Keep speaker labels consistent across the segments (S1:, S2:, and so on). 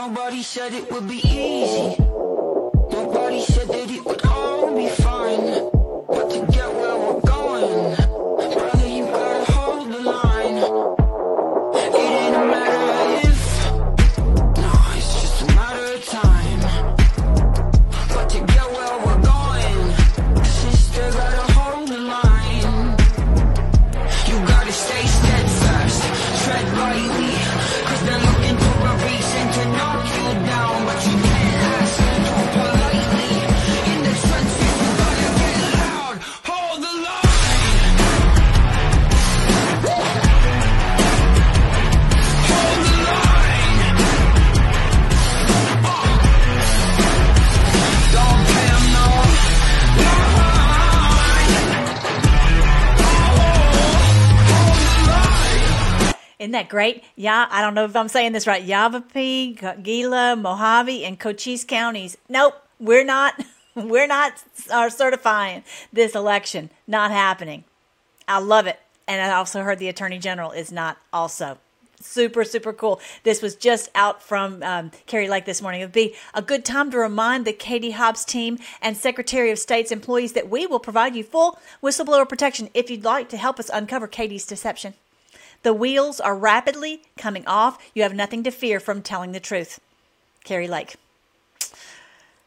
S1: Nobody said it would be easy. Nobody said that it would all be fine.
S2: Great? Yeah, I don't know if I'm saying this right. Yavapai, Gila, Mojave, and Cochise counties. Nope, we're not. We're not are certifying this election. Not happening. I love it, and I also heard the attorney general is not also. Super, super cool. This was just out from um, Kari Lake this morning. It would be a good time to remind the Katie Hobbs team and Secretary of State's employees that we will provide you full whistleblower protection if you'd like to help us uncover Katie's deception. The wheels are rapidly coming off. You have nothing to fear from telling the truth. Kari Lake.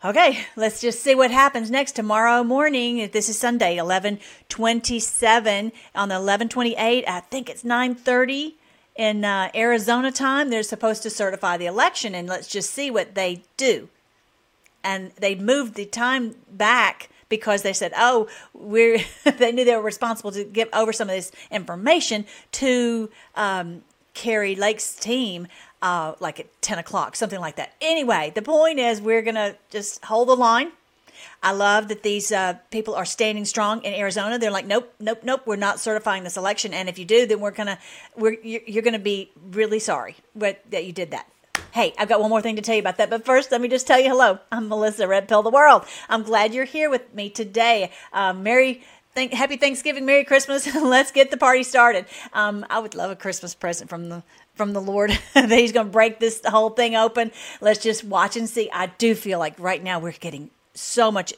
S2: Okay, let's just see what happens next tomorrow morning. This is Sunday, eleven twenty-seven on the eleven twenty-eight. I think it's nine thirty in uh, Arizona time. They're supposed to certify the election, and let's just see what they do. And they moved the time back because they said, "Oh, we're." they knew they were responsible to give over some of this information to um, Kari Lake's team, uh, like at ten o'clock, something like that. Anyway, the point is, we're gonna just hold the line. I love that these uh, people are standing strong in Arizona. They're like, nope, nope, nope. We're not certifying this election, and if you do, then we're gonna, we're you're, gonna be really sorry that you did that. Hey, I've got one more thing to tell you about that. But first, let me just tell you hello. I'm Melissa Red Pill the World. I'm glad you're here with me today. Uh, Merry. Thank, happy Thanksgiving, Merry Christmas. Let's get the party started. Um, I would love a Christmas present from the from the Lord that He's going to break this whole thing open. Let's just watch and see. I do feel like right now we're getting so much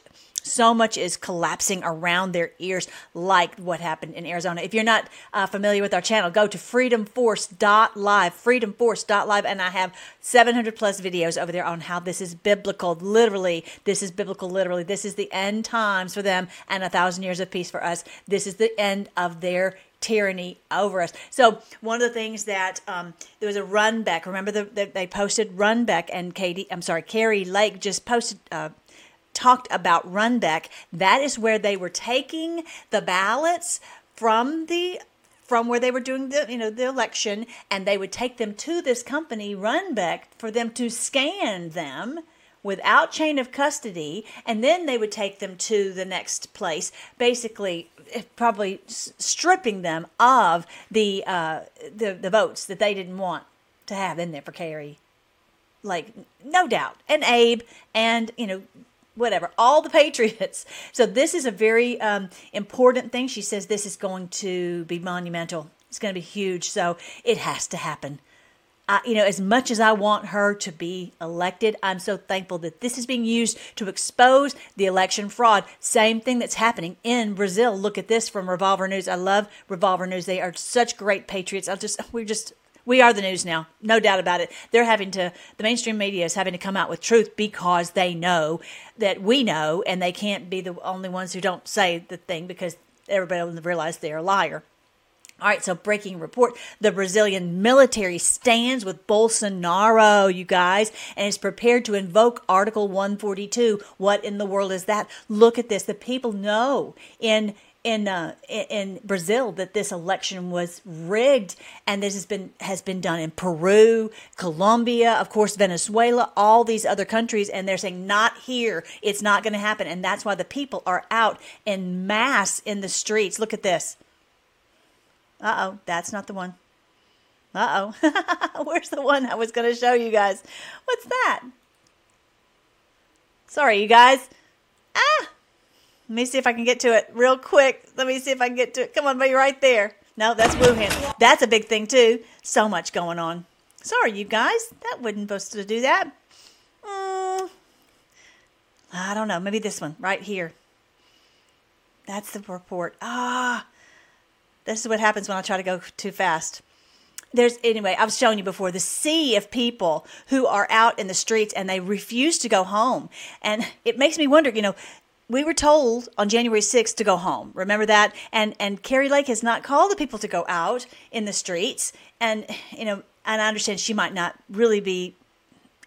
S2: so much is collapsing around their ears, like what happened in Arizona. If you're not uh, familiar with our channel, go to freedomforce.live, freedomforce.live, and I have 700 plus videos over there on how this is biblical. Literally, this is biblical, literally. This is the end times for them and a thousand years of peace for us. This is the end of their tyranny over us. So one of the things that um, there was a Runbeck. Remember that the, they posted Runbeck and Katie. I'm sorry, Kari Lake just posted. Uh, talked about Runbeck. That is where they were taking the ballots from the from where they were doing the you know the election, and they would take them to this company Runbeck for them to scan them without chain of custody, and then they would take them to the next place, basically eh, probably stripping them of the uh, the the votes that they didn't want to have in there for Kari like no doubt and abe and you know whatever all the patriots so this is a very um, important thing she says this is going to be monumental it's going to be huge so it has to happen I, you know, as much as I want her to be elected, I'm so thankful that this is being used to expose the election fraud. Same thing that's happening in Brazil. Look at this from Revolver News. I love Revolver News. They are such great patriots. I'll just, we're just, we are the news now, no doubt about it. They're having to, the mainstream media is having to come out with truth because they know that we know, and they can't be the only ones who don't say the thing because everybody will realize they're a liar. All right, so breaking report. The Brazilian military stands with Bolsonaro, you guys, and is prepared to invoke Article 142. What in the world is that? Look at this. The people know in in uh, in Brazil that this election was rigged, and this has been has been done in Peru, Colombia, of course, Venezuela, all these other countries, and they're saying not here. It's not going to happen, and that's why the people are out in mass in the streets. Look at this. Uh oh, that's not the one. Uh oh. Where's the one I was going to show you guys? What's that? Sorry, you guys. Ah! Let me see if I can get to it real quick. Let me see if I can get to it. Come on, be right there. No, that's Wuhan. That's a big thing, too. So much going on. Sorry, you guys. That wasn't supposed to do that. Mm, I don't know. Maybe this one right here. That's the report. Ah, this is what happens when I try to go too fast. There's anyway, I've shown you before the sea of people who are out in the streets and they refuse to go home. And it makes me wonder, you know, we were told on January 6th to go home. Remember that? And and Kari Lake has not called the people to go out in the streets. And you know, and I understand she might not really be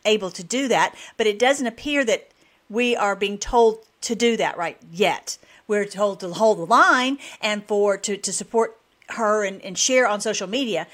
S2: able to do that, but it doesn't appear that we are being told to do that right yet. We're told to hold the line and for to, to support her and, and share on social media.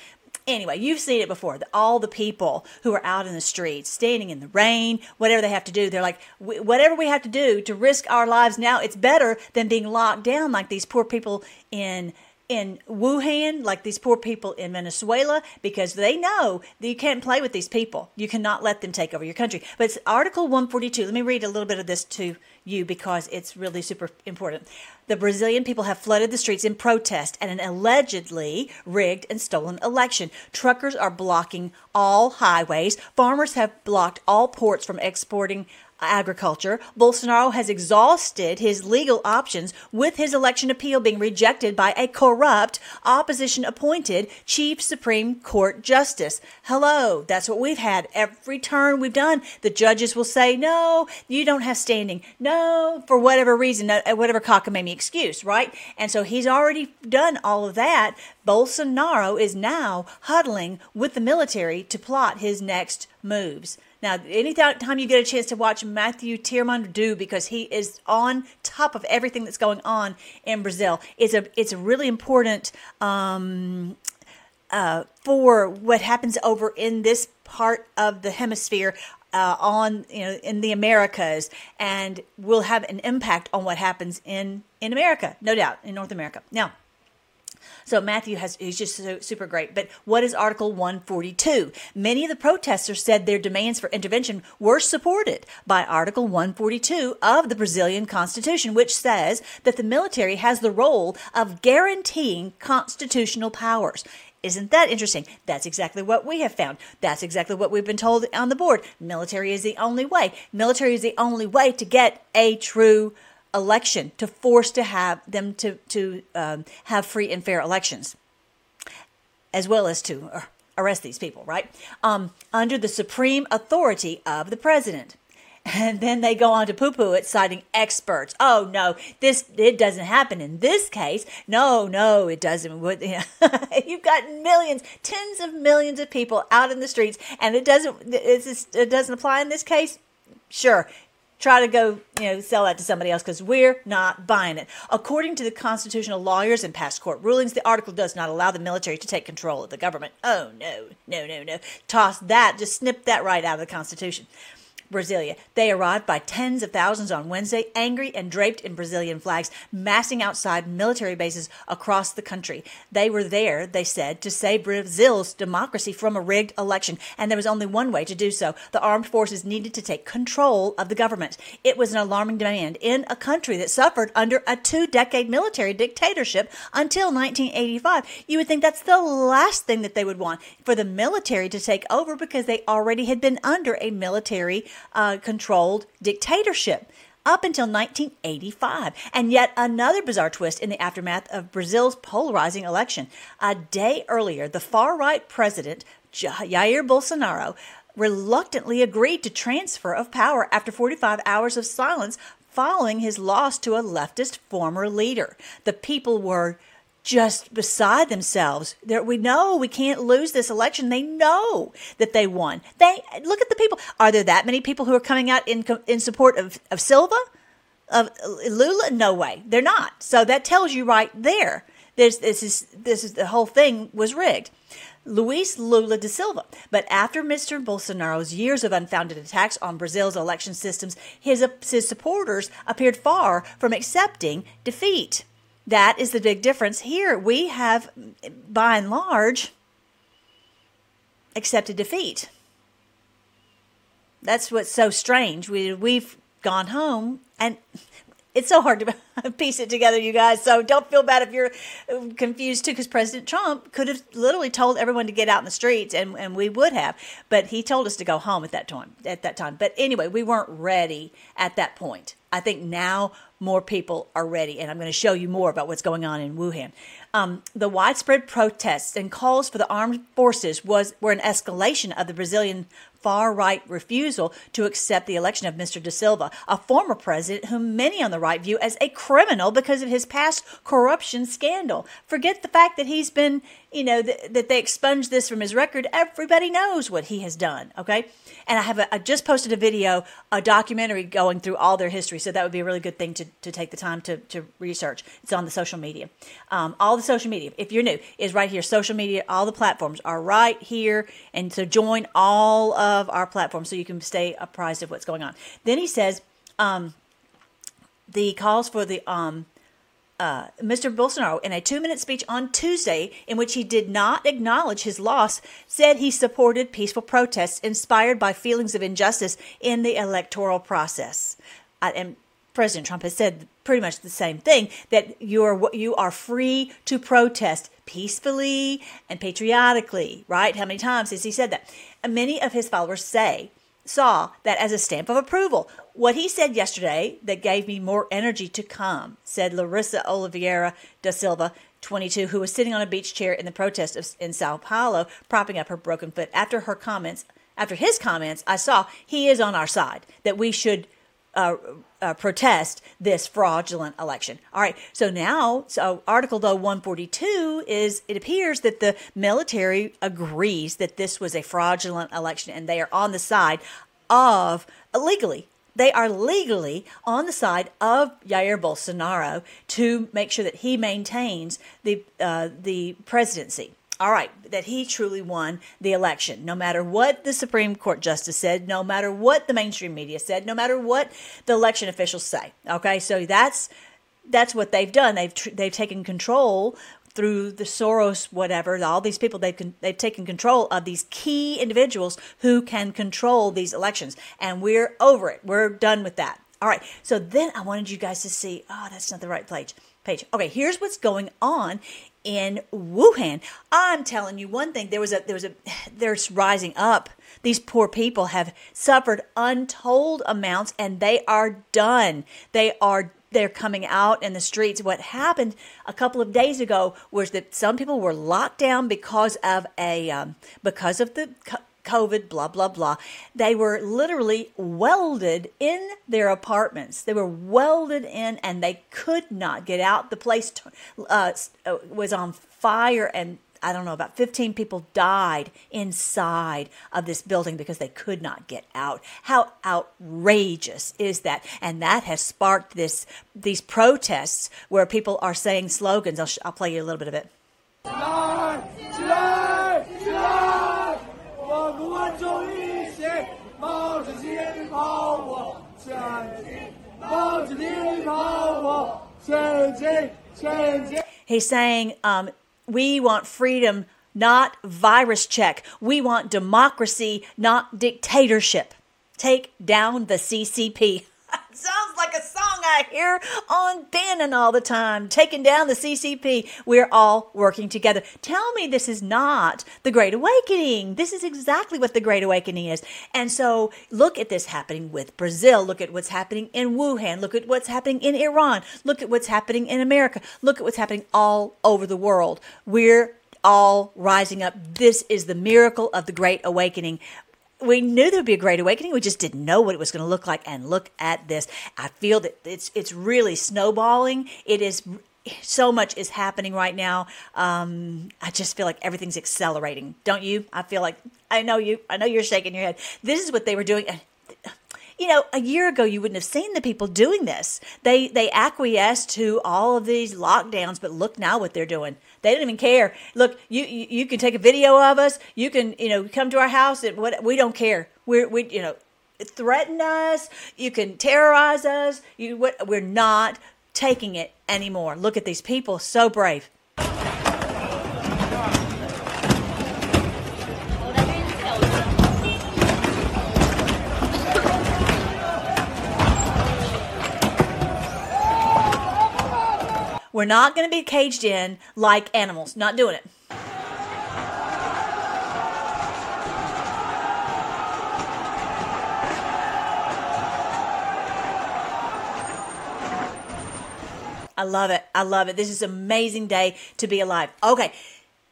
S2: Anyway, you've seen it before. All the people who are out in the streets, standing in the rain, whatever they have to do, they're like, whatever we have to do to risk our lives now, it's better than being locked down like these poor people in in Wuhan, like these poor people in Venezuela, because they know that you can't play with these people. You cannot let them take over your country. But it's Article 142. Let me read a little bit of this to you because it's really super important. The Brazilian people have flooded the streets in protest at an allegedly rigged and stolen election. Truckers are blocking all highways. Farmers have blocked all ports from exporting agriculture, Bolsonaro has exhausted his legal options with his election appeal being rejected by a corrupt, opposition appointed Chief Supreme Court Justice. Hello, that's what we've had every turn we've done. The judges will say, no, you don't have standing. No, for whatever reason, uh, whatever cockamamie excuse, right? And so he's already done all of that. Bolsonaro is now huddling with the military to plot his next moves. Now, anytime you get a chance to watch Matthew Tyrmand do, because he is on top of everything that's going on in Brazil, it's a it's a really important um, uh, for what happens over in this part of the hemisphere uh, on you know in the Americas and will have an impact on what happens in in America, no doubt, in North America. Now, so Matthew has he's just so, super great. But what is Article 142? Many of the protesters said their demands for intervention were supported by Article 142 of the Brazilian Constitution, which says that the military has the role of guaranteeing constitutional powers. Isn't that interesting? That's exactly what we have found. That's exactly what we've been told on the board. Military is the only way. Military is the only way to get a true election to force to have them to to um, have free and fair elections, as well as to uh, arrest these people, right? Um, under the supreme authority of the president. And then they go on to poo poo it, citing experts. Oh no, this it doesn't happen in this case. No, no, it doesn't. You've got millions, tens of millions of people out in the streets, and it doesn't. it doesn't apply in this case. Sure, try to go, you know, sell that to somebody else because we're not buying it. According to the constitutional lawyers and past court rulings, the article does not allow the military to take control of the government. Oh, no, no, no, no. Toss that, just snip that right out of the Constitution. Brasilia. They arrived by tens of thousands on Wednesday, angry and draped in Brazilian flags, massing outside military bases across the country. They were there, they said, to save Brazil's democracy from a rigged election, and there was only one way to do so. The armed forces needed to take control of the government. It was an alarming demand in a country that suffered under a two decade military dictatorship until 1985. You would think that's the last thing that they would want for the military to take over because they already had been under a military uh, controlled dictatorship up until 1985. And yet another bizarre twist in the aftermath of Brazil's polarizing election. A day earlier, the far right president, Jair Bolsonaro, reluctantly agreed to transfer of power after 45 hours of silence following his loss to a leftist former leader. The people were just beside themselves. They're, we know we can't lose this election. They know that they won. They look at the people. Are there that many people who are coming out in in support of, of Silva, of Lula? No way. They're not. So that tells you right there. There's, this is this is the whole thing was rigged. Luis Lula da Silva. But after Mr. Bolsonaro's years of unfounded attacks on Brazil's election systems, his, his supporters appeared far from accepting defeat. That is the big difference. Here we have, by and large, accepted defeat. That's what's so strange. We, we've gone home and It's so hard to piece it together, you guys. So don't feel bad if you're confused too, because President Trump could have literally told everyone to get out in the streets, and, and we would have. But he told us to go home at that time. At that time. But anyway, we weren't ready at that point. I think now more people are ready, and I'm going to show you more about what's going on in Wuhan. Um, the widespread protests and calls for the armed forces was were an escalation of the Brazilian far right refusal to accept the election of Mr. Da Silva, a former president whom many on the right view as a criminal because of his past corruption scandal. Forget the fact that he's been, you know, th- that they expunged this from his record. Everybody knows what he has done, okay? And I have a, I just posted a video, a documentary going through all their history, so that would be a really good thing to, to take the time to, to research. It's on the social media. Um, all the social media, if you're new, is right here. Social media, all the platforms are right here. And so join all of of our platform so you can stay apprised of what's going on. Then he says um, the calls for the um, uh, Mr. Bolsonaro, in a two minute speech on Tuesday, in which he did not acknowledge his loss, said he supported peaceful protests inspired by feelings of injustice in the electoral process. Uh, and President Trump has said pretty much the same thing that you are you are free to protest peacefully and patriotically, right? How many times has he said that? And many of his followers say saw that as a stamp of approval. What he said yesterday that gave me more energy to come, said Larissa Oliveira da Silva, 22, who was sitting on a beach chair in the protest in Sao Paulo, propping up her broken foot. After her comments, after his comments, I saw he is on our side, that we should uh, uh, protest this fraudulent election. All right, so now, so Article though 142 is it appears that the military agrees that this was a fraudulent election and they are on the side of illegally. They are legally on the side of Jair Bolsonaro to make sure that he maintains the uh, the presidency all right, that he truly won the election. No matter what the Supreme Court justice said, no matter what the mainstream media said, no matter what the election officials say. Okay, so that's that's what they've done. They've tr- they've taken control through the Soros, whatever, all these people they've con- they've taken control of these key individuals who can control these elections, and we're over it. We're done with that. All right. So then I wanted you guys to see. Oh, that's not the right page. Page. Okay. Here's what's going on in Wuhan. I'm telling you one thing. There was a there was a there's rising up. These poor people have suffered untold amounts and they are done. They are they're coming out in the streets. What happened a couple of days ago was that some people were locked down because of a um, because of the COVID, blah, blah, blah. They were literally welded in their apartments. They were welded in and they could not get out. The place uh, uh, was on fire and I don't know, about 15 people died inside of this building because they could not get out. How outrageous is that? And that has sparked this these protests where people are saying slogans. I'll, I'll play you a little bit of it. He's saying, um, we want freedom, not virus check. We want democracy, not dictatorship. Take down the CCP. Sounds like a song I hear on Bannon all the time, taking down the CCP. We're all working together. Tell me this is not the Great Awakening. This is exactly what the Great Awakening is. And so look at this happening with Brazil. Look at what's happening in Wuhan. Look at what's happening in Iran. Look at what's happening in America. Look at what's happening all over the world. We're all rising up. This is the miracle of the Great Awakening we knew there would be a great awakening. We just didn't know what it was going to look like. And look at this. I feel that it's it's really snowballing. It is so much is happening right now. Um, I just feel like everything's accelerating. Don't you? I feel like I know you. I know you're shaking your head. This is what they were doing you know, a year ago you wouldn't have seen the people doing this. They they acquiesced to all of these lockdowns, but look now what they're doing. They don't even care. Look, you you, you can take a video of us. You can you know come to our house and what we don't care. We're we you know threaten us. You can terrorize us. You what we're not taking it anymore. Look at these people, so brave. We're not going to be caged in like animals. Not doing it. I love it. I love it. This is an amazing day to be alive. Okay.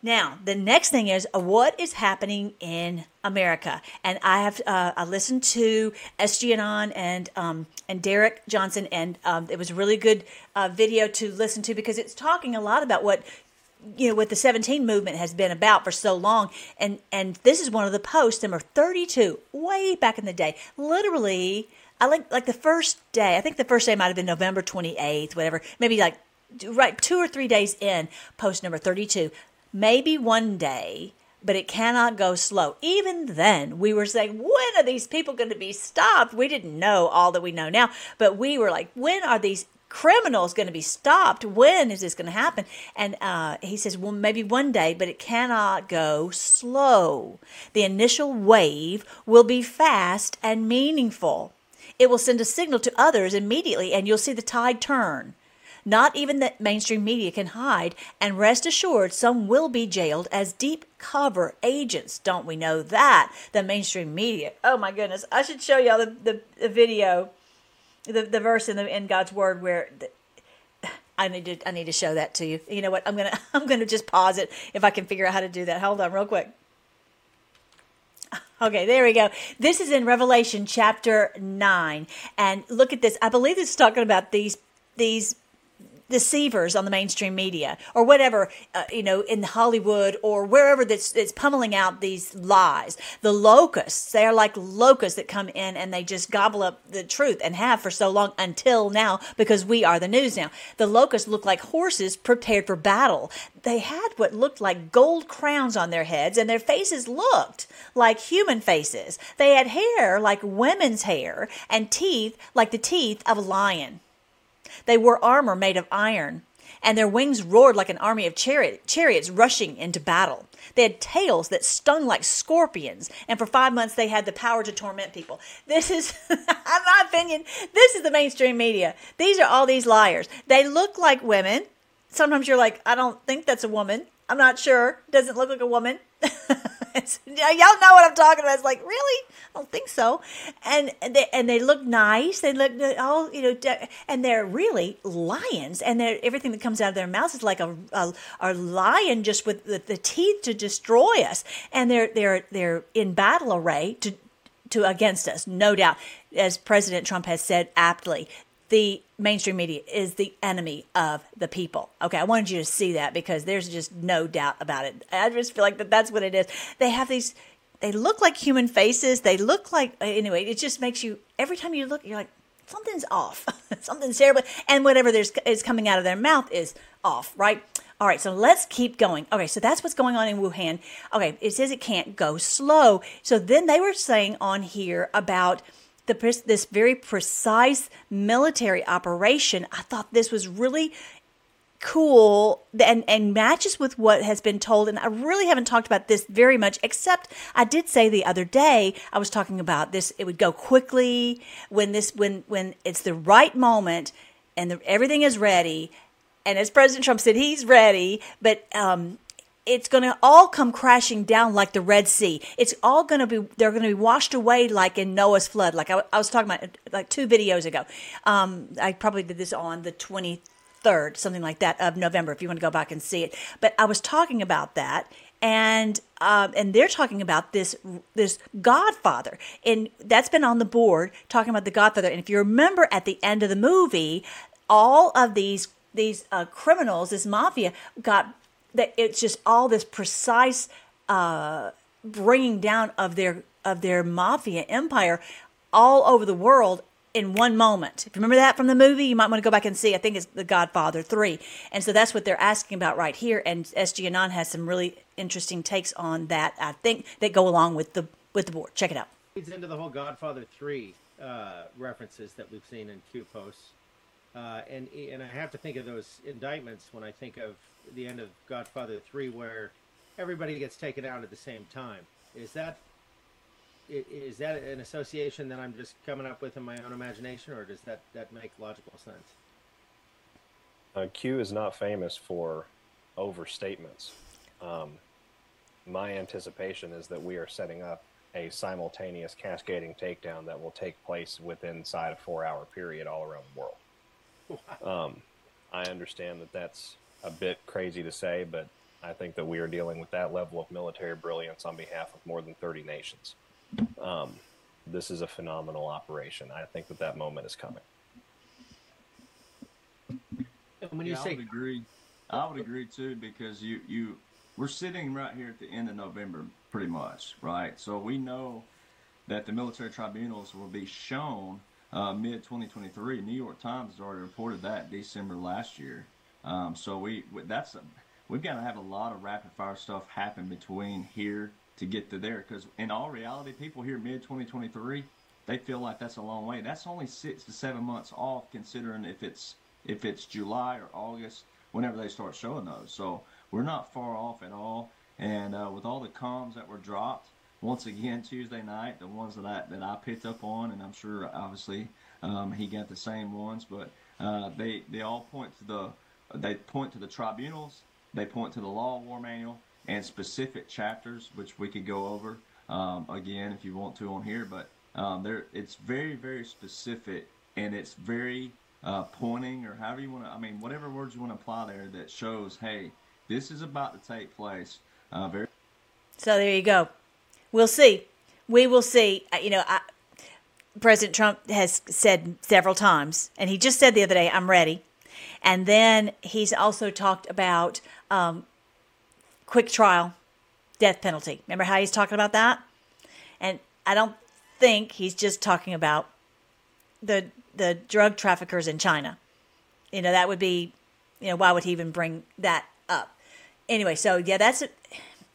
S2: Now, the next thing is uh, what is happening in America, and I have uh, I listened to SGN and um, and Derek Johnson, and um, it was a really good uh, video to listen to because it's talking a lot about what you know what the 17 movement has been about for so long. And and this is one of the posts number 32 way back in the day. Literally i like like the first day i think the first day might have been november 28th whatever maybe like right two or three days in post number 32 maybe one day but it cannot go slow. Even then, we were saying, when are these people going to be stopped? We didn't know all that we know now, but we were like, when are these criminals going to be stopped? When is this going to happen? And uh, he says, well, maybe one day, but it cannot go slow. The initial wave will be fast and meaningful. It will send a signal to others immediately, and you'll see the tide turn. Not even the mainstream media can hide, and rest assured, some will be jailed as deep cover agents. Don't we know that? The mainstream media. Oh my goodness. I should show y'all the, the, the video, the, the verse in, the, in God's word where. The, I need to I need to show that to you. You know what? I'm gonna I'm gonna just pause it if I can figure out how to do that. Hold on, real quick. Okay, there we go. This is in Revelation chapter 9. And look at this. I believe it's talking about these these deceivers on the mainstream media or whatever, uh, you know, in Hollywood or wherever that's, that's pummeling out these lies. The locusts, they are like locusts that come in and they just gobble up the truth and have for so long until now because we are the news now. The locusts look like horses prepared for battle. They had what looked like gold crowns on their heads and their faces looked like human faces. They had hair like women's hair and teeth like the teeth of a lion. They wore armor made of iron, and their wings roared like an army of chariot, chariots rushing into battle. They had tails that stung like scorpions, and for five months they had the power to torment people. This is, in my opinion, this is the mainstream media. These are all these liars. They look like women. Sometimes you're like, I don't think that's a woman. I'm not sure. Doesn't look like a woman. y'all know what I'm talking about. It's like, really? I don't think so. And they and they look nice. They look all you know, and they're really lions. And they're everything that comes out of their mouths is like a a, a lion, just with the, the teeth to destroy us. And they're they're they're in battle array to to against us, no doubt. As President Trump has said aptly, the mainstream media is the enemy of the people. Okay, I wanted you to see that because there's just no doubt about it. I just feel like that that's what it is. They have these they look like human faces. They look like anyway, it just makes you every time you look you're like something's off. something's terrible and whatever there's is coming out of their mouth is off, right? All right, so let's keep going. Okay, so that's what's going on in Wuhan. Okay, it says it can't go slow. So then they were saying on here about the, this very precise military operation. I thought this was really cool and and matches with what has been told and I really haven't talked about this very much except I did say the other day I was talking about this it would go quickly when this when when it's the right moment and the, everything is ready and as President Trump said he's ready but um it's going to all come crashing down like the Red Sea. It's all going to be, they're going to be washed away like in Noah's flood. Like I, I was talking about like two videos ago. Um, I probably did this on the 23rd, something like that of November, if you want to go back and see it. But I was talking about that. And um, and they're talking about this this Godfather, and that's been on the board talking about the Godfather. And if you remember at the end of the movie, all of these these uh, criminals, this mafia, got that it's just all this precise uh, bringing down of their of their mafia empire all over the world in one moment. If you remember that from the movie, you might want to go back and see. I think it's The Godfather 3. And so that's what they're asking about right here. And SG Anon has some really interesting takes on that, I think, that go along with the with the board. Check it out.
S3: Leads into the whole Godfather 3 uh, references that we've seen in Q posts. Uh, and and I have to think of those indictments when I think of the end of Godfather Three, where everybody gets taken out at the same time. Is that is that an association that I'm just coming up with in my own imagination, or does that that make logical sense?
S4: Uh, Q is not famous for overstatements. Um, my anticipation is that we are setting up a simultaneous cascading takedown that will take place within inside a four-hour period all around the world. Um, I understand that that's a bit crazy to say, but I think that we are dealing with that level of military brilliance on behalf of more than 30 nations. Um, this is a phenomenal operation. I think that that moment is coming.
S3: And when you
S5: yeah, I would agree. I would agree too because you you we're sitting right here at the end of November, pretty much, right? So we know that the military tribunals will be shown uh, mid 2023. New York Times has already reported that December last year. Um, so we that's we've got to have a lot of rapid fire stuff happen between here to get to there because in all reality, people here mid 2023 they feel like that's a long way. That's only six to seven months off, considering if it's if it's July or August, whenever they start showing those. So we're not far off at all. And uh, with all the comms that were dropped, once again Tuesday night, the ones that I that I picked up on, and I'm sure obviously um, he got the same ones, but uh, they they all point to the they point to the tribunals, they point to the law war manual and specific chapters, which we could go over um, again if you want to on here, but um, there it's very very specific and it's very uh, pointing or however you want to. I mean, whatever words you want to apply there that shows, hey, this is about to take place. Uh, very.
S2: So there you go. We'll see. We will see. You know, I, President Trump has said several times, and he just said the other day, "I'm ready." And then he's also talked about um, quick trial, death penalty. Remember how he's talking about that? And I don't think he's just talking about the the drug traffickers in China. You know, that would be, you know, why would he even bring that up? Anyway, so yeah, that's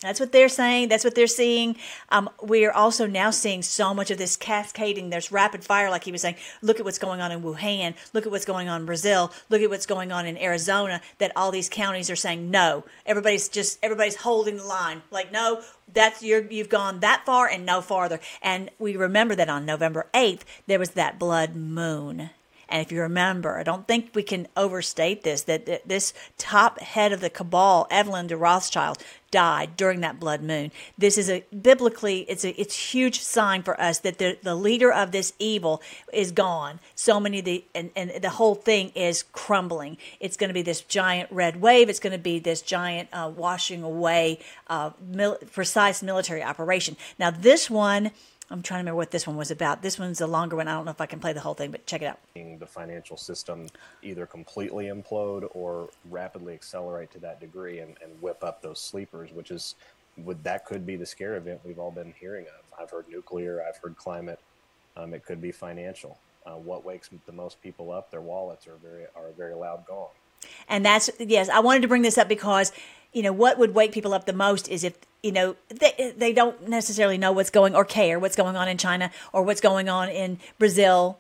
S2: that's what they're saying. That's what they're seeing. Um, we're also now seeing so much of this cascading. There's rapid fire, like he was saying. Look at what's going on in Wuhan. Look at what's going on in Brazil. Look at what's going on in Arizona. That all these counties are saying no. Everybody's just everybody's holding the line. Like no, that's you're you've gone that far and no farther. And we remember that on November eighth there was that blood moon. And if you remember, I don't think we can overstate this that this top head of the cabal, Evelyn de Rothschild, died during that blood moon. This is a biblically it's a it's huge sign for us that the, the leader of this evil is gone. So many of the and, and the whole thing is crumbling. It's going to be this giant red wave. It's going to be this giant uh, washing away uh, mil- precise military operation. Now this one I'm trying to remember what this one was about. This one's a longer one. I don't know if I can play the whole thing, but check it out.
S4: the financial system either completely implode or rapidly accelerate to that degree and, and whip up those sleepers, which is would that could be the scare event we've all been hearing of. I've heard nuclear, I've heard climate. Um, it could be financial. Uh, what wakes the most people up? Their wallets are very are a very loud gong.
S2: And that's yes, I wanted to bring this up because you know what would wake people up the most is if you know they they don't necessarily know what's going or care what's going on in China or what's going on in Brazil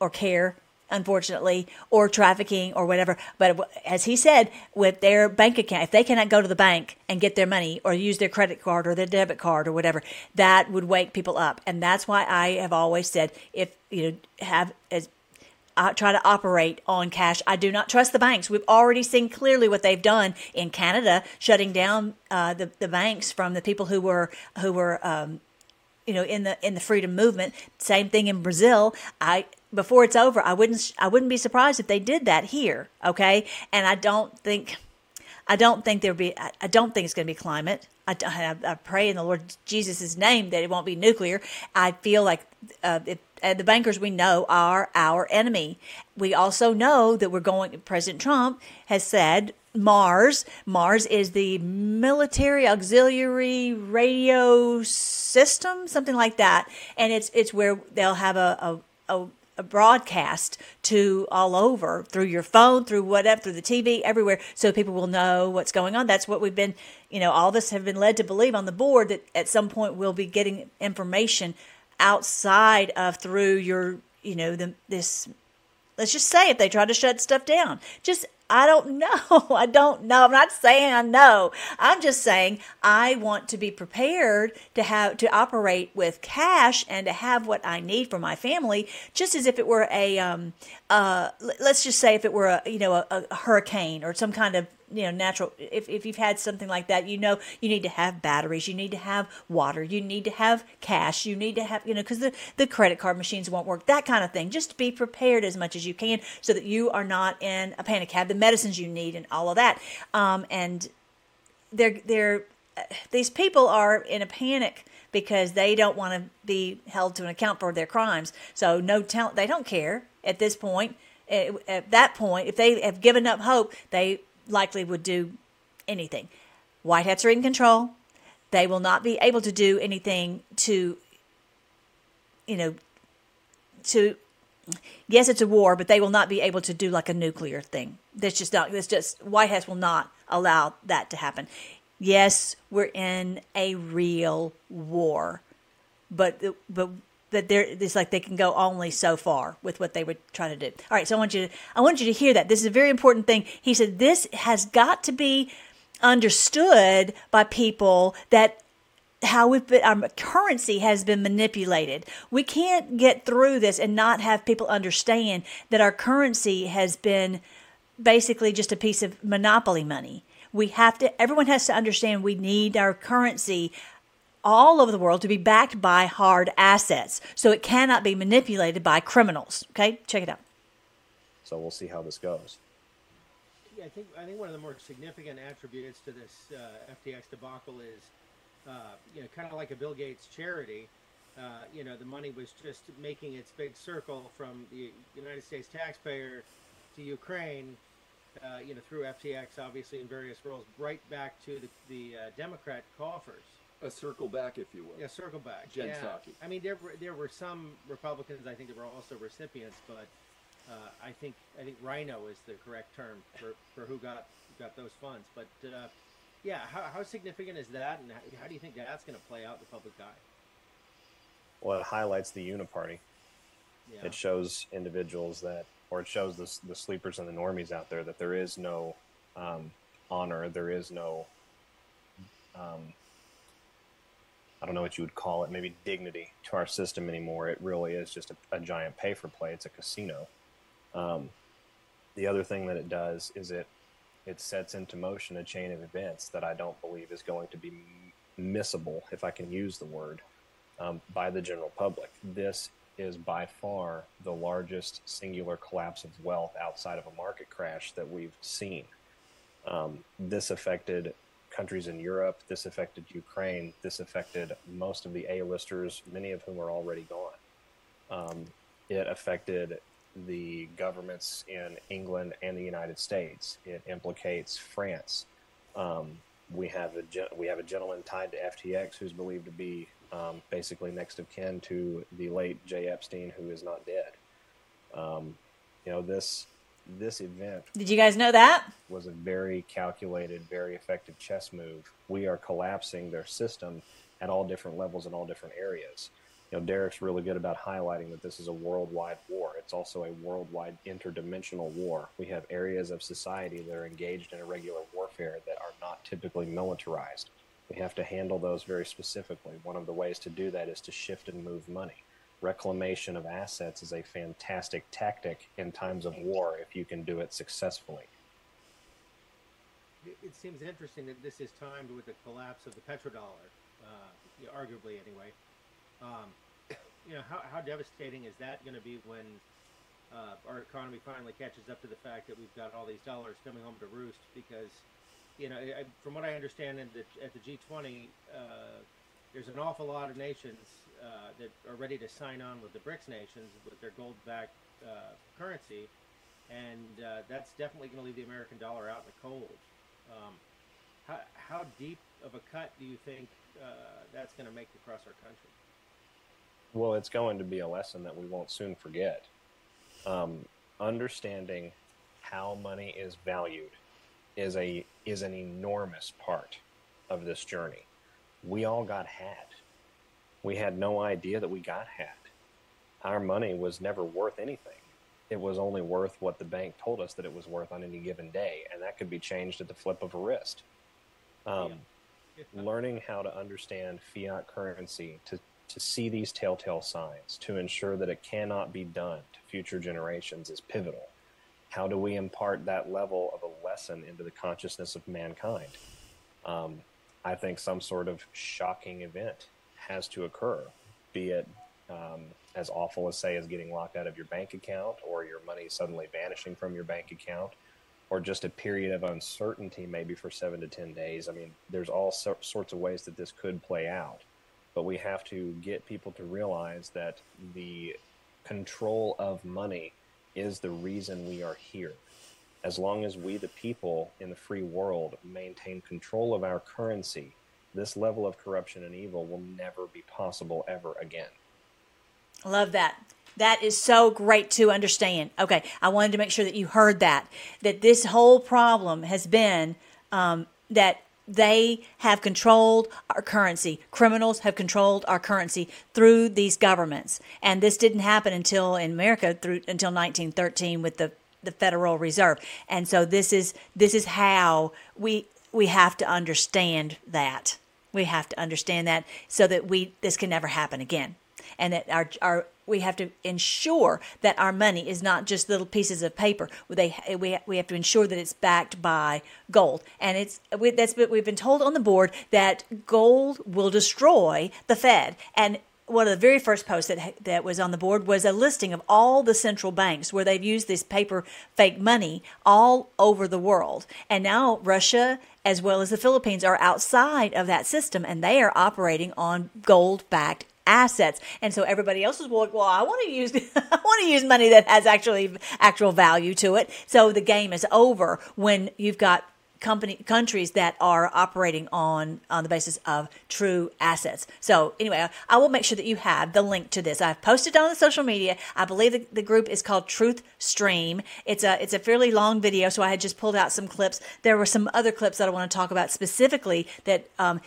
S2: or care unfortunately or trafficking or whatever. But as he said with their bank account if they cannot go to the bank and get their money or use their credit card or their debit card or whatever that would wake people up. And that's why I have always said if you know have as uh, try to operate on cash. I do not trust the banks. We've already seen clearly what they've done in Canada, shutting down uh, the the banks from the people who were who were um, you know in the in the freedom movement. Same thing in Brazil. I before it's over, I wouldn't I wouldn't be surprised if they did that here. Okay, and I don't think. I don't think there'll be. I don't think it's going to be climate. I, I, I pray in the Lord Jesus' name that it won't be nuclear. I feel like uh, if, uh, the bankers we know are our enemy. We also know that we're going. President Trump has said Mars. Mars is the military auxiliary radio system, something like that, and it's it's where they'll have a a, a a broadcast to all over through your phone, through whatever, through the TV, everywhere, so people will know what's going on. That's what we've been, you know, all of us have been led to believe on the board that at some point we'll be getting information outside of through your, you know, the this. Let's just say if they try to shut stuff down, just I don't know. I don't know. I'm not saying I know. I'm just saying I want to be prepared to have to operate with cash and to have what I need for my family, just as if it were a um uh let's just say if it were a you know a, a hurricane or some kind of you know natural if, if you've had something like that you know you need to have batteries you need to have water you need to have cash you need to have you know because the, the credit card machines won't work that kind of thing. Just be prepared as much as you can so that you are not in a panic have the medicines you need and all of that. Um, and they're they're uh, these people are in a panic because they don't want to be held to an account for their crimes. So no tell they don't care at this point. At that point if they have given up hope they likely would do anything. White hats are in control. They will not be able to do anything to, you know, to. Yes, it's a war, but they will not be able to do like a nuclear thing. That's just not. That's just white hats will not allow that to happen. Yes, we're in a real war, but but that they're it's like they can go only so far with what they would try to do. All right, so I want you to I want you to hear that. This is a very important thing. He said this has got to be understood by people that how we've been, our currency has been manipulated. We can't get through this and not have people understand that our currency has been basically just a piece of monopoly money. We have to everyone has to understand we need our currency all over the world to be backed by hard assets. So it cannot be manipulated by criminals. Okay, check it out.
S4: So we'll see how this goes.
S3: Yeah, I think I think one of the more significant attributes to this uh, FTX debacle is, uh, you know, kind of like a Bill Gates charity. Uh, you know, the money was just making its big circle from the United States taxpayer to Ukraine. Uh, you know, through FTX, obviously in various roles, right back to the, the uh, Democrat coffers.
S6: A circle back, if you will.
S3: Yeah, circle back.
S6: Jen
S3: yeah.
S6: Psaki.
S3: I mean, there were, there were some Republicans. I think there were also recipients, but uh, I think I think RINO is the correct term for, for who got got those funds. But uh, yeah, how, how significant is that, and how, how do you think that's going to play out in the public eye?
S4: Well, it highlights the uniparty.
S3: Yeah.
S4: It shows individuals that, or it shows the, the sleepers and the normies out there that there is no um, honor, there is no, um, I don't know what you would call it, maybe dignity to our system anymore. It really is just a, a giant pay for play. It's a casino. Um, the other thing that it does is it it sets into motion a chain of events that I don't believe is going to be missable, if I can use the word, um, by the general public. This is by far the largest singular collapse of wealth outside of a market crash that we've seen. Um, this affected countries in Europe. This affected Ukraine. This affected most of the A-listers, many of whom are already gone. Um, it affected the governments in England and the United States. It implicates France. Um, we have a we have a gentleman tied to FTX who's believed to be um, basically next of kin to the late Jay Epstein, who is not dead. Um, you know this this event
S2: Did you guys know that?
S4: was a very calculated, very effective chess move. We are collapsing their system at all different levels in all different areas. You know, Derek's really good about highlighting that this is a worldwide war. It's also a worldwide interdimensional war. We have areas of society that are engaged in irregular warfare that are not typically militarized. We have to handle those very specifically. One of the ways to do that is to shift and move money. Reclamation of assets is a fantastic tactic in times of war if you can do it successfully.
S3: It, seems interesting that this is timed with the collapse of the petrodollar, uh, arguably anyway. Um, you know, how, how devastating is that going to be when uh, our economy finally catches up to the fact that we've got all these dollars coming home to roost? Because, you know, I, from what I understand, in the, at the G20, uh, there's an awful lot of nations uh, that are ready to sign on with the BRICS nations with their gold-backed uh, currency, and uh, that's definitely going to leave the American dollar out in the cold. Um, how, how deep of a cut do you think uh, that's going to make across our country?
S4: Well, it's going to be a lesson that we won't soon forget. Um, understanding how money is valued is a is an enormous part of this journey. We all got had. We had no idea that we got had. Our money was never worth anything. it was only worth what the bank told us that it was worth on any given day, and that could be changed at the flip of a wrist. Um, learning how to understand fiat currency, to, to see these telltale signs, to ensure that it cannot be done to future generations is pivotal. How do we impart that level of a lesson into the consciousness of mankind? Um, I think some sort of shocking event has to occur, be it um, as awful as, say, as getting locked out of your bank account or your money suddenly vanishing from your bank account or just a period of uncertainty, maybe for seven to 10 days. I mean, there's all so- sorts of ways that this could play out. But we have to get people to realize that the control of money is the reason we are here. As long as we, the people in the free world, maintain control of our currency, this level of corruption and evil will never be possible ever again.
S2: Love that. That is so great to understand. Okay, I wanted to make sure that you heard that. That this whole problem has been um, that they have controlled our currency. Criminals have controlled our currency through these governments, and this didn't happen until in America through until 1913 with the the Federal Reserve. And so this is this is how we we have to understand that. We have to understand that so that we this can never happen again and that our our we have to ensure that our money is not just little pieces of paper. They we we have to ensure that it's backed by gold, and it's we, that's what we've been told on the board that gold will destroy the Fed and. One of the very first posts that that was on the board was a listing of all the central banks where they've used this paper fake money all over the world, and now Russia as well as the Philippines are outside of that system, and they are operating on gold-backed assets. And so everybody else is like, well, I want to use I want to use money that has actually actual value to it. So the game is over when you've got company countries that are operating on on the basis of true assets. So anyway, I will make sure that you have the link to this. I've posted on the social media. I believe the, the group is called Truth Stream. It's a it's a fairly long video, so I had just pulled out some clips. There were some other clips that I want to talk about specifically that um,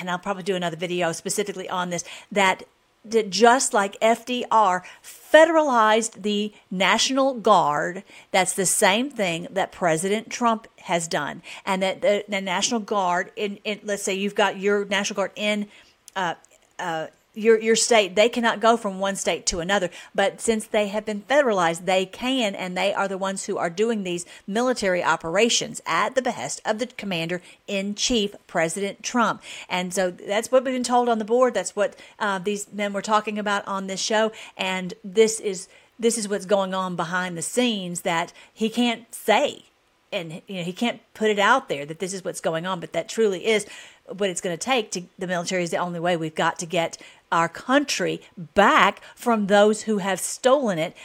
S2: and I'll probably do another video specifically on this, that, that just like FDR federalized the National Guard, that's the same thing that President Trump has done. And that the, the National Guard, in, in, let's say you've got your National Guard in uh, uh, your your state they cannot go from one state to another. But since they have been federalized they can and they are the ones who are doing these military operations at the behest of the commander in chief president trump. And so that's what we've been told on the board. That's what uh, these men were talking about on this show. And this is this is what's going on behind the scenes that he can't say and you know he can't put it out there that this is what's going on but that truly is what it's going to take to the military is the only way we've got to get our country back from those who have stolen it,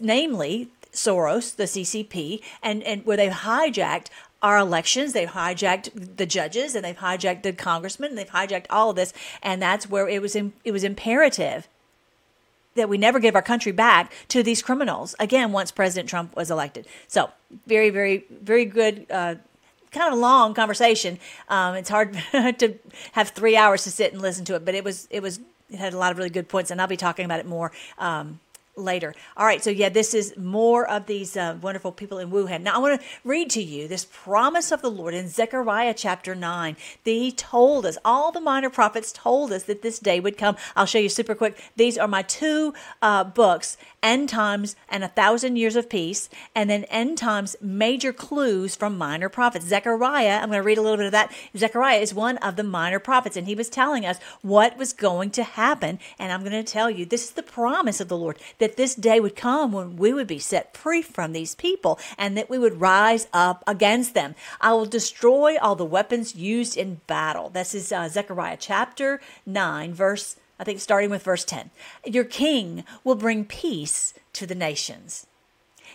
S2: namely Soros, the CCP, and, and where they've hijacked our elections, they've hijacked the judges, and they've hijacked the congressmen, and they've hijacked all of this, and that's where it was in, it was imperative that we never give our country back to these criminals again once President Trump was elected. So very, very, very good. Uh, kind of long conversation. Um, it's hard to have three hours to sit and listen to it, but it was it was it had a lot of really good points, and I'll be talking about it more um, later. All right, so yeah, this is more of these uh, wonderful people in Wuhan. Now, I want to read to you this promise of the Lord in Zechariah chapter 9. He told us, all the minor prophets told us that this day would come. I'll show you super quick. These are my two uh, books End Times and A Thousand Years of Peace, and then End Times Major Clues from Minor Prophets. Zechariah, I'm going to read a little bit of that. Zechariah is one of the minor prophets, and he was telling us what was going to happen. And I'm going to tell you, this is the promise of the Lord that this day would come when we would be set free from these people and that we would rise up against them. I will destroy all the weapons used in battle. This is uh, Zechariah chapter 9, verse I think starting with verse 10. Your king will bring peace to the nations.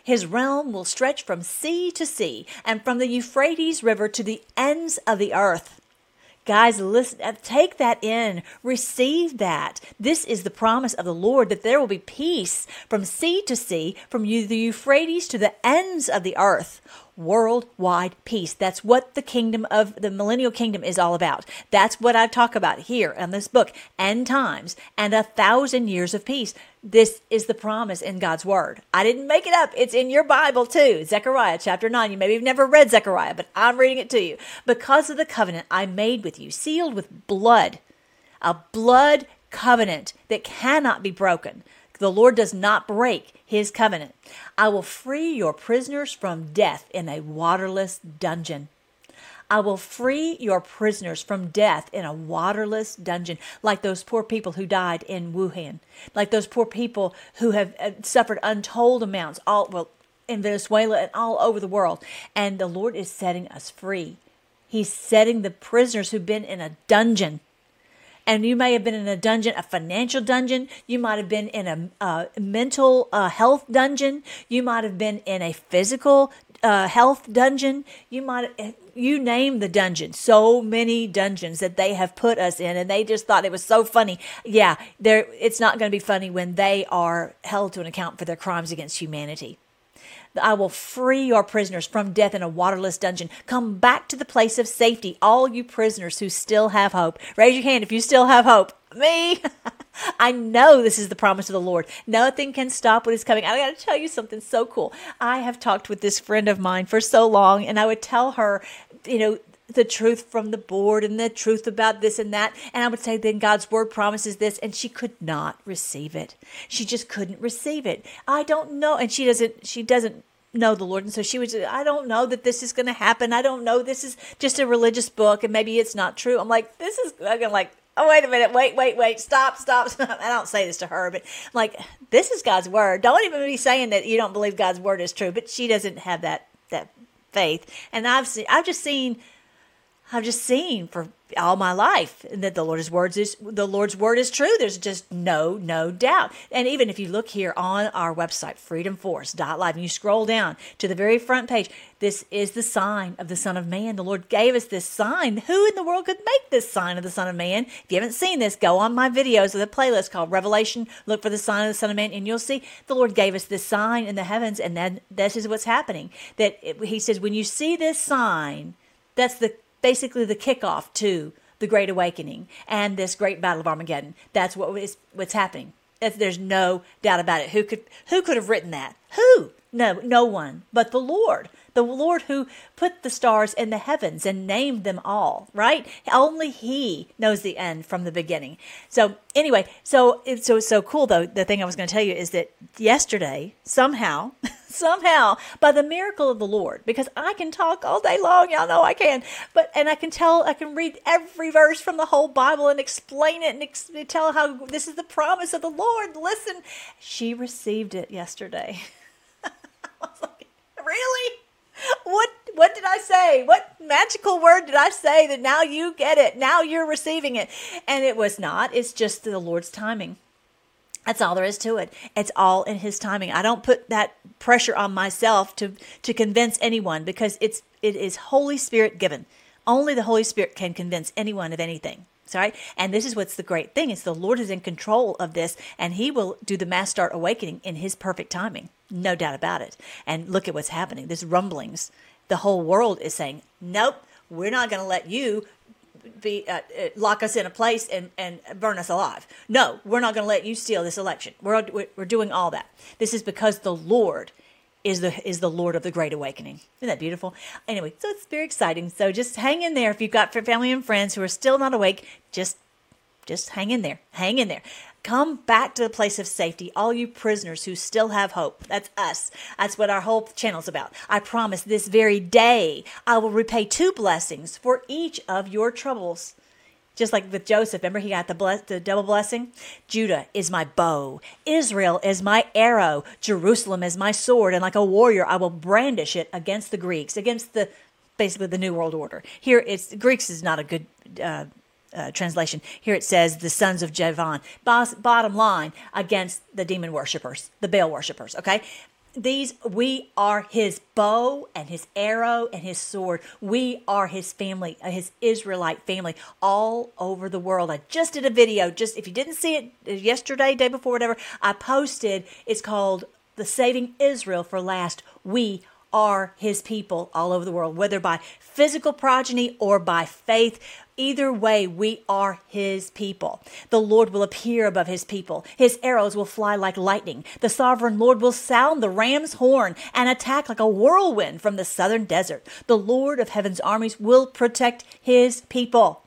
S2: His realm will stretch from sea to sea and from the Euphrates River to the ends of the earth. Guys, listen, uh, take that in. Receive that. This is the promise of the Lord that there will be peace from sea to sea, from the Euphrates to the ends of the earth. Worldwide peace. That's what the kingdom of the millennial kingdom is all about. That's what I talk about here in this book. End times and a thousand years of peace. This is the promise in God's word. I didn't make it up. It's in your Bible too. Zechariah chapter 9. You maybe have never read Zechariah, but I'm reading it to you. Because of the covenant I made with you, sealed with blood, a blood covenant that cannot be broken. The Lord does not break his covenant. I will free your prisoners from death in a waterless dungeon. I will free your prisoners from death in a waterless dungeon, like those poor people who died in Wuhan, like those poor people who have uh, suffered untold amounts all well in Venezuela and all over the world. And the Lord is setting us free. He's setting the prisoners who've been in a dungeon and you may have been in a dungeon, a financial dungeon. You might have been in a, mental uh, health dungeon. You might have been in a physical uh, health dungeon. You might, you name the dungeon. So many dungeons that they have put us in, and they just thought it was so funny. Yeah, there. It's not going to be funny when they are held to an account for their crimes against humanity. I will free your prisoners from death in a waterless dungeon. Come back to the place of safety, all you prisoners who still have hope. Raise your hand if you still have hope. Me? I know this is the promise of the Lord. Nothing can stop what is coming. I got to tell you something so cool. I have talked with this friend of mine for so long, and I would tell her, you know, the truth from the board and the truth about this and that. And I would say, then God's word promises this. And she could not receive it. She just couldn't receive it. I don't know. And she doesn't, she doesn't know the Lord. And so she was, I don't know that this is going to happen. I don't know. This is just a religious book and maybe it's not true. I'm like, this is, I'm like, oh, wait a minute. Wait, wait, wait. Stop, stop, stop. I don't say this to her, but I'm like, this is God's word. Don't even be saying that you don't believe God's word is true. But she doesn't have that, that faith. And I've seen, I've just seen, I've just seen for all my life that the Lord's words is the Lord's word is true. There's just no no doubt. And even if you look here on our website freedomforce.live and you scroll down to the very front page, this is the sign of the Son of Man. The Lord gave us this sign. Who in the world could make this sign of the Son of Man? If you haven't seen this, go on my videos of the playlist called Revelation. Look for the sign of the Son of Man, and you'll see the Lord gave us this sign in the heavens, and then this is what's happening. That it, He says, when you see this sign, that's the basically the kickoff to the Great Awakening and this great Battle of Armageddon. That's what is what's happening. There's no doubt about it. Who could who could have written that? Who? No, no one but the Lord the Lord who put the stars in the heavens and named them all, right? Only He knows the end from the beginning. So, anyway, so it's so, so cool though. The thing I was going to tell you is that yesterday, somehow, somehow, by the miracle of the Lord, because I can talk all day long, y'all know I can, but, and I can tell, I can read every verse from the whole Bible and explain it and ex- tell how this is the promise of the Lord. Listen, she received it yesterday. I was like, really? What what did I say? What magical word did I say that now you get it? Now you're receiving it. And it was not. It's just the Lord's timing. That's all there is to it. It's all in his timing. I don't put that pressure on myself to to convince anyone because it's it is Holy Spirit given. Only the Holy Spirit can convince anyone of anything. Sorry. And this is what's the great thing is the Lord is in control of this and he will do the mass start awakening in his perfect timing. No doubt about it. And look at what's happening. There's rumblings. The whole world is saying, nope, we're not going to let you be uh, uh, lock us in a place and, and burn us alive. No, we're not going to let you steal this election. We're, we're doing all that. This is because the Lord is the is the Lord of the Great Awakening. Isn't that beautiful? Anyway, so it's very exciting. So just hang in there. If you've got family and friends who are still not awake, just just hang in there. Hang in there. Come back to the place of safety, all you prisoners who still have hope. That's us. That's what our whole channel's about. I promise this very day I will repay two blessings for each of your troubles. Just like with Joseph, remember he got the, bless, the double blessing? Judah is my bow, Israel is my arrow, Jerusalem is my sword, and like a warrior I will brandish it against the Greeks, against the basically the New World Order. Here, it's Greeks is not a good uh, uh, translation. Here it says the sons of Javan. Bottom line against the demon worshippers, the Baal worshippers. Okay, these we are his bow and his arrow and his sword. We are his family, uh, his Israelite family, all over the world. I just did a video. Just if you didn't see it uh, yesterday, day before, whatever, I posted. It's called "The Saving Israel for Last." We are his people all over the world, whether by physical progeny or by faith. Either way, we are his people. The Lord will appear above his people. His arrows will fly like lightning. The sovereign Lord will sound the ram's horn and attack like a whirlwind from the southern desert. The Lord of heaven's armies will protect his people.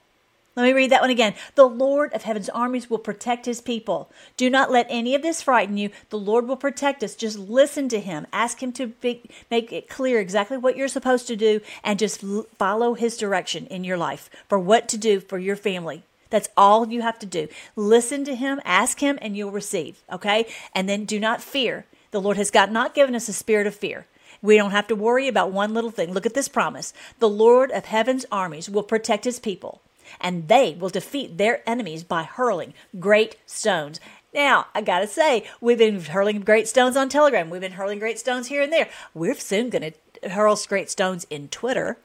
S2: Let me read that one again. The Lord of heaven's armies will protect his people. Do not let any of this frighten you. The Lord will protect us. Just listen to him. Ask him to be, make it clear exactly what you're supposed to do and just follow his direction in your life for what to do for your family. That's all you have to do. Listen to him, ask him, and you'll receive. Okay? And then do not fear. The Lord has got not given us a spirit of fear. We don't have to worry about one little thing. Look at this promise. The Lord of heaven's armies will protect his people and they will defeat their enemies by hurling great stones. Now, I gotta say, we've been hurling great stones on Telegram. We've been hurling great stones here and there. We're soon gonna hurl great stones in Twitter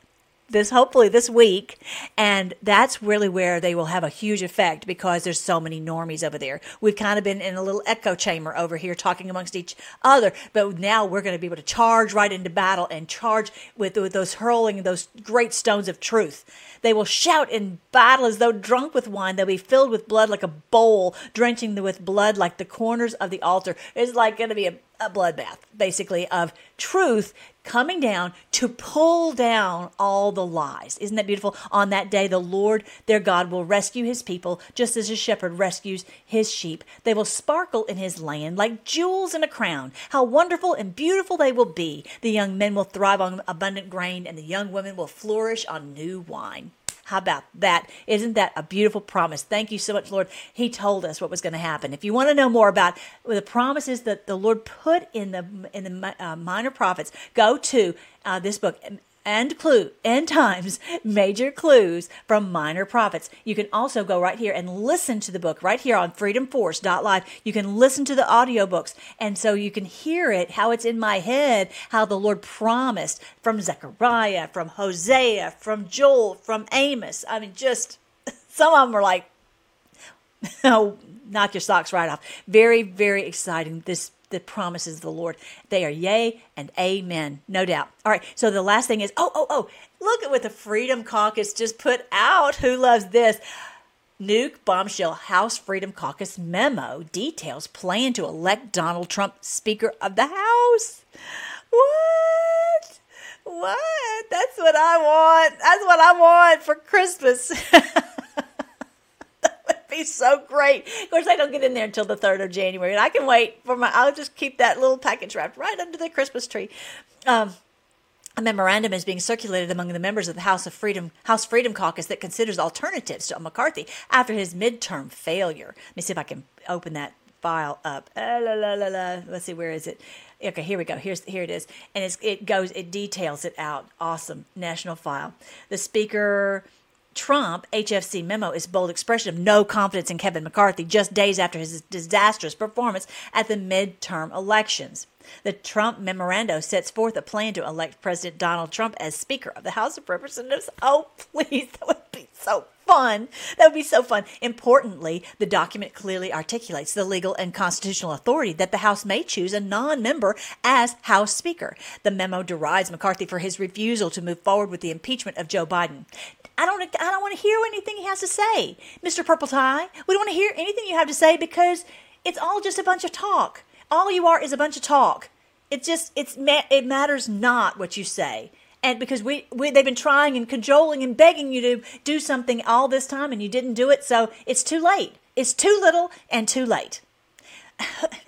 S2: this hopefully this week and that's really where they will have a huge effect because there's so many normies over there. We've kind of been in a little echo chamber over here talking amongst each other but now we're going to be able to charge right into battle and charge with, with those hurling those great stones of truth. They will shout in battle as though drunk with wine. They'll be filled with blood like a bowl drenching with blood like the corners of the altar. It's like going to be a a bloodbath, basically, of truth coming down to pull down all the lies. Isn't that beautiful? On that day, the Lord their God will rescue his people just as a shepherd rescues his sheep. They will sparkle in his land like jewels in a crown. How wonderful and beautiful they will be. The young men will thrive on abundant grain, and the young women will flourish on new wine. How about that? Isn't that a beautiful promise? Thank you so much, Lord. He told us what was going to happen. If you want to know more about the promises that the Lord put in the in the uh, minor prophets, go to uh, this book and clue end times major clues from minor prophets. You can also go right here and listen to the book right here on freedomforce.live you can listen to the audiobooks and so you can hear it how it's in my head how the lord promised from zechariah from hosea from joel from amos. I mean just some of them are like oh knock your socks right off. Very very exciting. This the promises of the Lord. They are yea and amen, no doubt. All right, so the last thing is oh, oh, oh, look at what the Freedom Caucus just put out. Who loves this? Nuke bombshell House Freedom Caucus memo details plan to elect Donald Trump Speaker of the House. What? What? That's what I want. That's what I want for Christmas. be so great. Of course, I don't get in there until the 3rd of January, and I can wait for my, I'll just keep that little package wrapped right under the Christmas tree. Um, a memorandum is being circulated among the members of the House of Freedom House Freedom Caucus that considers alternatives to McCarthy after his midterm failure. Let me see if I can open that file up. Uh, la, la, la, la. Let's see, where is it? Okay, here we go. Here's here it is, and it goes. It details it out. Awesome national file. The speaker Trump HFC memo is bold expression of no confidence in Kevin McCarthy just days after his disastrous performance at the midterm elections. The Trump memorandum sets forth a plan to elect President Donald Trump as Speaker of the House of Representatives. Oh, please, that would be so fun. That would be so fun. Importantly, the document clearly articulates the legal and constitutional authority that the House may choose a non member as House Speaker. The memo derides McCarthy for his refusal to move forward with the impeachment of Joe Biden. I don't I don't want to hear anything he has to say, Mr. Purple Tie. We don't want to hear anything you have to say because it's all just a bunch of talk. All you are is a bunch of talk. It just it's it matters not what you say. And because we, we they've been trying and cajoling and begging you to do something all this time and you didn't do it, so it's too late. It's too little and too late.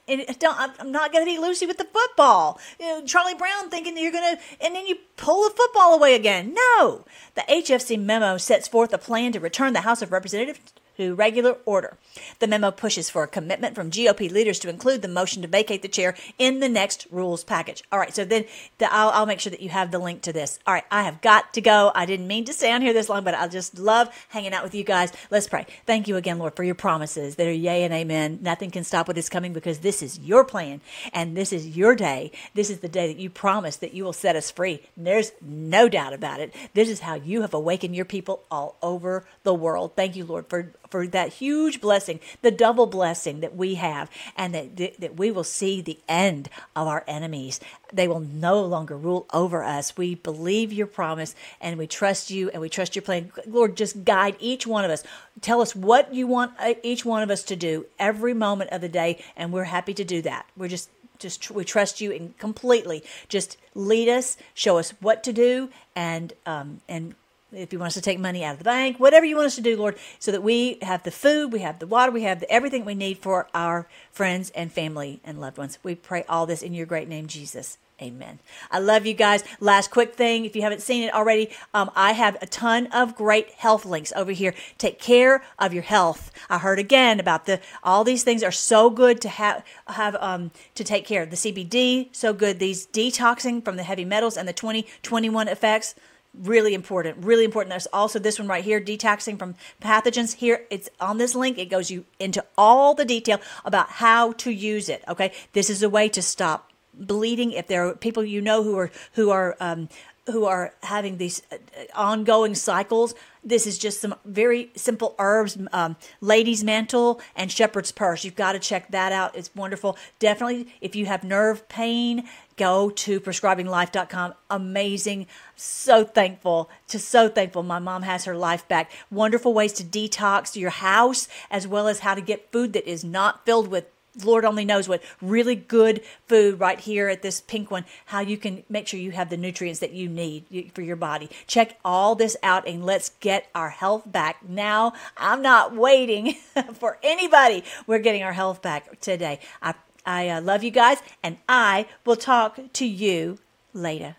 S2: I'm not going to be Lucy with the football. You know, Charlie Brown thinking that you're going to, and then you pull the football away again. No. The HFC memo sets forth a plan to return the House of Representatives to regular order. The memo pushes for a commitment from GOP leaders to include the motion to vacate the chair in the next rules package. All right, so then the, I'll, I'll, make sure that you have the link to this. All right, I have got to go. I didn't mean to stay on here this long, but I just love hanging out with you guys. Let's pray. Thank you again, Lord, for your promises that are yea and amen. Nothing can stop what is coming because this is your plan and this is your day. This is the day that you promised that you will set us free. There's no doubt about it. This is how you have awakened your people all over the world. Thank you, Lord, for for that huge blessing, the double blessing that we have, and that, that, we will see the end of our enemies. They will no longer rule over us. We believe your promise and we trust you and we trust your plan. Lord, just guide each one of us. Tell us what you want uh, each one of us to do every moment of the day, and we're happy to do that. We're just just we trust you and completely just lead us show us what to do and um and if you want us to take money out of the bank whatever you want us to do lord so that we have the food we have the water we have the, everything we need for our friends and family and loved ones we pray all this in your great name jesus Amen. I love you guys. Last quick thing, if you haven't seen it already, um, I have a ton of great health links over here. Take care of your health. I heard again about the all these things are so good to have have um, to take care of. The CBD so good. These detoxing from the heavy metals and the 2021 effects really important really important. There's also this one right here detoxing from pathogens. Here it's on this link. It goes you into all the detail about how to use it okay? This is a way to stop bleeding. If there are people you know who are who are um, who are having these uh, ongoing cycles this is just some very simple herbs um, ladies mantle and shepherd's purse. You've got to check that out. It's wonderful. Definitely if you have nerve pain go to prescribinglife.com amazing. So thankful just so thankful my mom has her life back. Wonderful ways to detox your house as well as how to get food that is not filled with Lord only knows what really good food right here at this pink one, how you can make sure you have the nutrients that you need for your body. Check all this out and let's get our health back now. I'm not waiting for anybody. We're getting our health back today. I, I uh, love you guys and I will talk to you later.